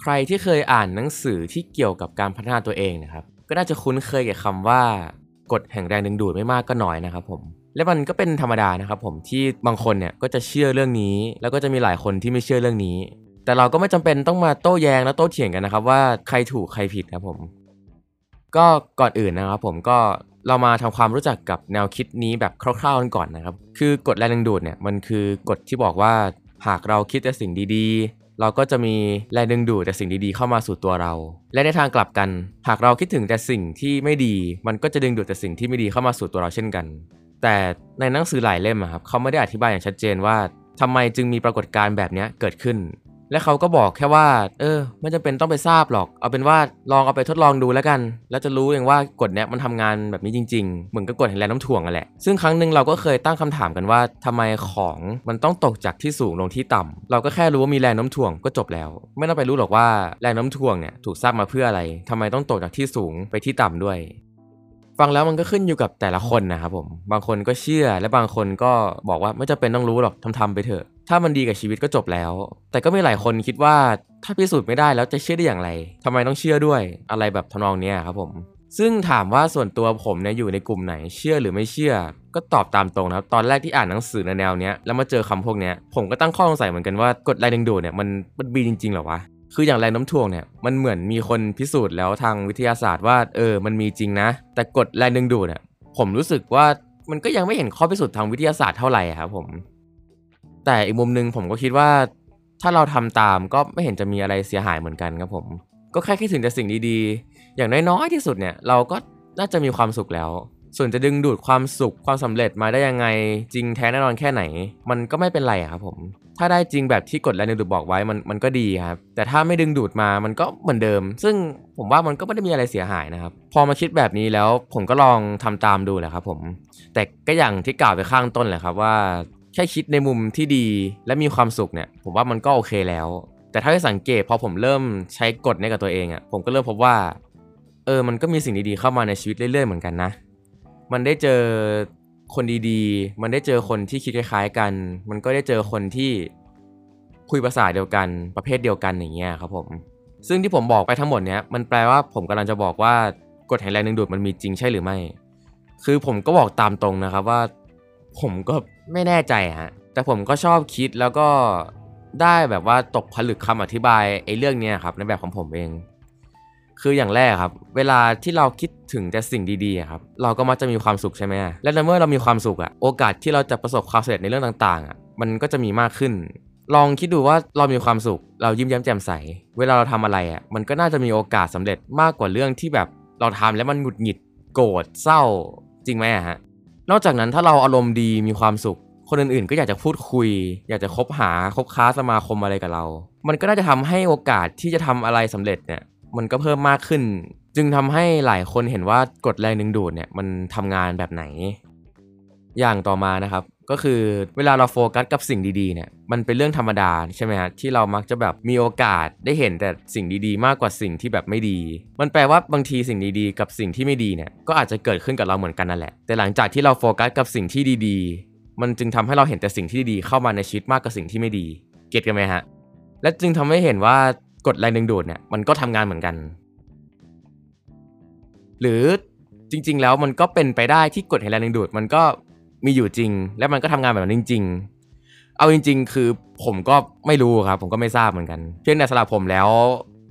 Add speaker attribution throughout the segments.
Speaker 1: ใครที่เคยอ่านหนังสือที่เกี่ยวกับการพัฒนาตัวเองนะครับ ก็น่าจะคุ้นเคยกับคำว่ากฎแห่งแรงดึงดูดไม่มากก็น้อยนะครับผม และมันก็เป็นธรรมดานะครับผมที่บางคนเนี่ยก็จะเชื่อเรื่องนี้ แล้วก็จะมีหลายคนที่ไม่เชื่อเรื่องนี้ แต่เราก็ไม่จำเป็นต้องมาโต้แย้งและโต้เถียงกันนะครับว่าใครถูกใครผิดครับผม ก็ก่อนอื่นนะครับผมก็เรามาทำความรู้จักกับแนวคิดนี้แบบคร่าวๆกันก่อนนะครับ คือกฎแรงดึงดูดเนี่ยมันคือกฎที่บอกว่าหากเราคิดแต่สิ่งดีๆ เราก็จะมีแรงดึงดูดแต่สิ่งดีๆเข้ามาสู่ตัวเรา และในทางกลับกัน หากเราคิดถึงแต่สิ่งที่ไม่ดี มันก็จะดึงดูดแต่สิ่งที่ไม่ดีเข้ามาสู่ตัวเราเช่นกัน แต่ในหนังสือหลายเล่มครับเขาไม่ได้อธิบายอย่างชัดเจนว่าทำไมจึงมีปรากฏการณ์แบบนี้เกิดขึ้น และเขาก็บอกแค่ว่า เออ ไม่จำเป็นต้องไปทราบหรอก เอาเป็นว่าลองเอาไปทดลองดูแล้วกัน แล้วจะรู้เองว่ากฎเนี้ยมันทำงานแบบนี้จริงๆ เหมือนกับกฎแห่งแรงน้ำถ่วงอะแหละ ซึ่งครั้งหนึ่งเราก็เคยตั้งคำถามกันว่าทำไมของมันต้องตกจากที่สูงลงที่ต่ำเราก็แค่รู้ว่ามีแรงน้ำถ่วงก็จบแล้ว ไม่ต้องไปรู้หรอกว่าแรงน้ำถ่วงเนี่ยถูกสร้างมาเพื่ออะไรทำไมต้องตกจากที่สูงไปที่ต่ำด้วย ฟังแล้วมันก็ขึ้นอยู่กับแต่ละคนนะครับผมบางคนก็เชื่อและบางคนก็บอกว่าไม่จำเป็นต้องรู้หรอกทำทำไปเถอะ ถ้ามันดีกับชีวิตก็จบแล้ว แต่ก็มีหลายคนคิดว่าถ้าพิสูจน์ไม่ได้แล้วจะเชื่อได้อย่างไรทำไมต้องเชื่อด้วยอะไรแบบทำนองเนี้ยครับผมซึ่งถามว่าส่วนตัวผมเนี่ยอยู่ในกลุ่มไหนเชื่อหรือไม่เชื่อ ก็ตอบตามตรงนะครับ ตอนแรกที่อ่านหนังสือในแนวเนี้ยแล้วมาเจอคำพวกเนี้ยผมก็ตั้งข้อสงสัยเหมือนกันว่ากฎแรงดึงดูดเนี่ยมันมันบีจริงๆหรอวะ คืออย่างแรงน้ำถ่วงเนี่ยมันเหมือนมีคนพิสูจน์แล้วทางวิทยาศาสตร์ว่าเออมันมีจริงนะ แต่กฎแรงดึงดูดเนี่ยผมรู้สึกว่ามันก็ยังไม่เห็นข้อพิสูจน์ทางวิทยาศาสตร์เท่าไหร่ครับผม แต่อีกมุมหนึ่งผมก็คิดว่า ถ้าเราทำตามก็ไม่เห็นจะมีอะไรเสียหายเหมือนกันครับผม ก็แค่คิดถึงแต่สิ่งดีๆ อย่างน้อยๆที่สุดเนี่ยเราก็น่าจะมีความสุขแล้ว ส่วนจะดึงดูดความสุขความสำเร็จมาได้ยังไง จริงแท้แน่นอนแค่ไหน มันก็ไม่เป็นไรครับผม ถ้าได้จริงแบบที่กฎแรงดึงดูดบอกไว้มันมันก็ดีครับ แต่ถ้าไม่ดึงดูดมามันก็เหมือนเดิม ซึ่งผมว่ามันก็ไม่ได้มีอะไรเสียหายนะครับ พอมาคิดแบบนี้แล้วผมก็ลองทำตามดูแหละครับ ผม แต่ก็อย่างที่กล่าวไปข้างต้นแหละครับว่าแค่คิดในมุมที่ดีและมีความสุขเนี่ย ผมว่ามันก็โอเคแล้ว แต่ถ้าให้สังเกตพอผมเริ่มใช้กฎนี้กับตัวเองอะ่ะผมก็เริ่มพบว่า เออมันก็มีสิ่งดีๆเข้ามาในชีวิตเรื่อยๆเหมือนกันนะ มันได้เจอคนดีๆ มันได้เจอคนที่คิดคล้ายๆกัน มันก็ได้เจอคนที่คุยภาษาเดียวกัน ประเภทเดียวกันอย่างเงี้ยครับผม ซึ่งที่ผมบอกไปทั้งหมดเนี้ยมันแปลว่าผมกำลังจะบอกว่ากฎแห่งแรงดึงดูดมันมีจริงใช่หรือไม่ คือผมก็บอกตามตรงนะครับว่า ผมก็ไม่แน่ใจฮะ แต่ผมก็ชอบคิดแล้วก็ได้แบบว่าตกผลึกคำอธิบายไอ้เรื่องเนี้ยครับในแบบของผมเอง คืออย่างแรกครับ เวลาที่เราคิดถึงแต่สิ่งดีๆครับเราก็มักจะมีความสุขใช่ไหมและในเมื่อเรามีความสุขอะโอกาสที่เราจะประสบความสำเร็จในเรื่องต่างๆอะมันก็จะมีมากขึ้น ลองคิดดูว่าเรามีความสุข เรายิ้มแย้มแจ่มใส เวลาเราทำอะไรอะมันก็น่าจะมีโอกาสสำเร็จมากกว่าเรื่องที่แบบเราทำแล้วมันหงุดหงิดโกรธเศร้าจริงไหมฮะนอกจากนั้นถ้าเราอารมณ์ดีมีความสุข คนอื่นๆ ก็อยากจะพูดคุย อยากจะคบหาคบค้าสมาคมอะไรกับเรา มันก็น่าจะทำให้โอกาสที่จะทำอะไรสำเร็จเนี่ย มันก็เพิ่มมากขึ้น จึงทำให้หลายคนเห็นว่ากฎแรงดึงดูดเนี่ยมันทำงานแบบไหน อย่างต่อมานะครับ ก็คือเวลาเราโฟกัสกับสิ่งดีๆเนี่ยมันเป็นเรื่องธรรมดาใช่ไหมฮะที่เรามักจะแบบมีโอกาสได้เห็นแต่สิ่งดีๆ มากกว่าสิ่งที่แบบไม่ดี มันแปลว่าบางทีสิ่งดีๆ กับสิ่งที่ไม่ดีเนี่ยก็อาจจะเกิดขึ้นกับเราเหมือนกันนั่นแหละ แต่หลังจากที่เราโฟกัสกับสิ่งที่ดีๆ มันจึงทำให้เราเห็นแต่สิ่งที่ดีๆเข้ามาในชีวิตมากกว่าสิ่งที่ไม่ดี เก็ตกันไหมฮะและจึงทำให้เห็นว่า กฎแรงดึงดูดเนี่ยมันก็ทำงานเหมือนกัน หรือจริง ๆ แล้วมันก็เป็นไปได้ที่กฎแห่งแรงดึงดูดมันก็มีอยู่จริง และมันก็ทำงานแบบนั้นจริง ๆ เอาจริง ๆ คือผมก็ไม่รู้ครับ ผมก็ไม่ทราบเหมือนกันเพียงแต่สำหรับผมแล้ว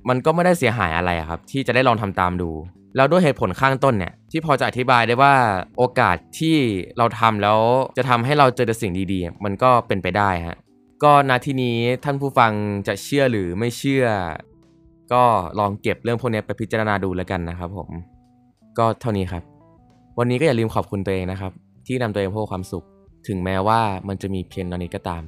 Speaker 1: มันก็ไม่ได้เสียหายอะไรครับ ที่จะได้ลองทำตามดูแล้วด้วยเหตุผลข้างต้นเนี่ยที่พอจะอธิบายได้ว่าโอกาสที่เราทำแล้วจะทำให้เราเจอแต่สิ่งดีๆ มันก็เป็นไปได้ฮะ ก็นาทีนี้ท่านผู้ฟังจะเชื่อหรือไม่เชื่อ ก็ลองเก็บเรื่องพวกนี้ไปพิจารณาดูแล้วกันนะครับผมก็เท่านี้ครับ วันนี้ก็อย่าลืมขอบคุณตัวเองนะครับ ที่นำตัวเองพบความสุข ถึงแม้ว่ามันจะมีเพียงน้อนนี้ก็ตาม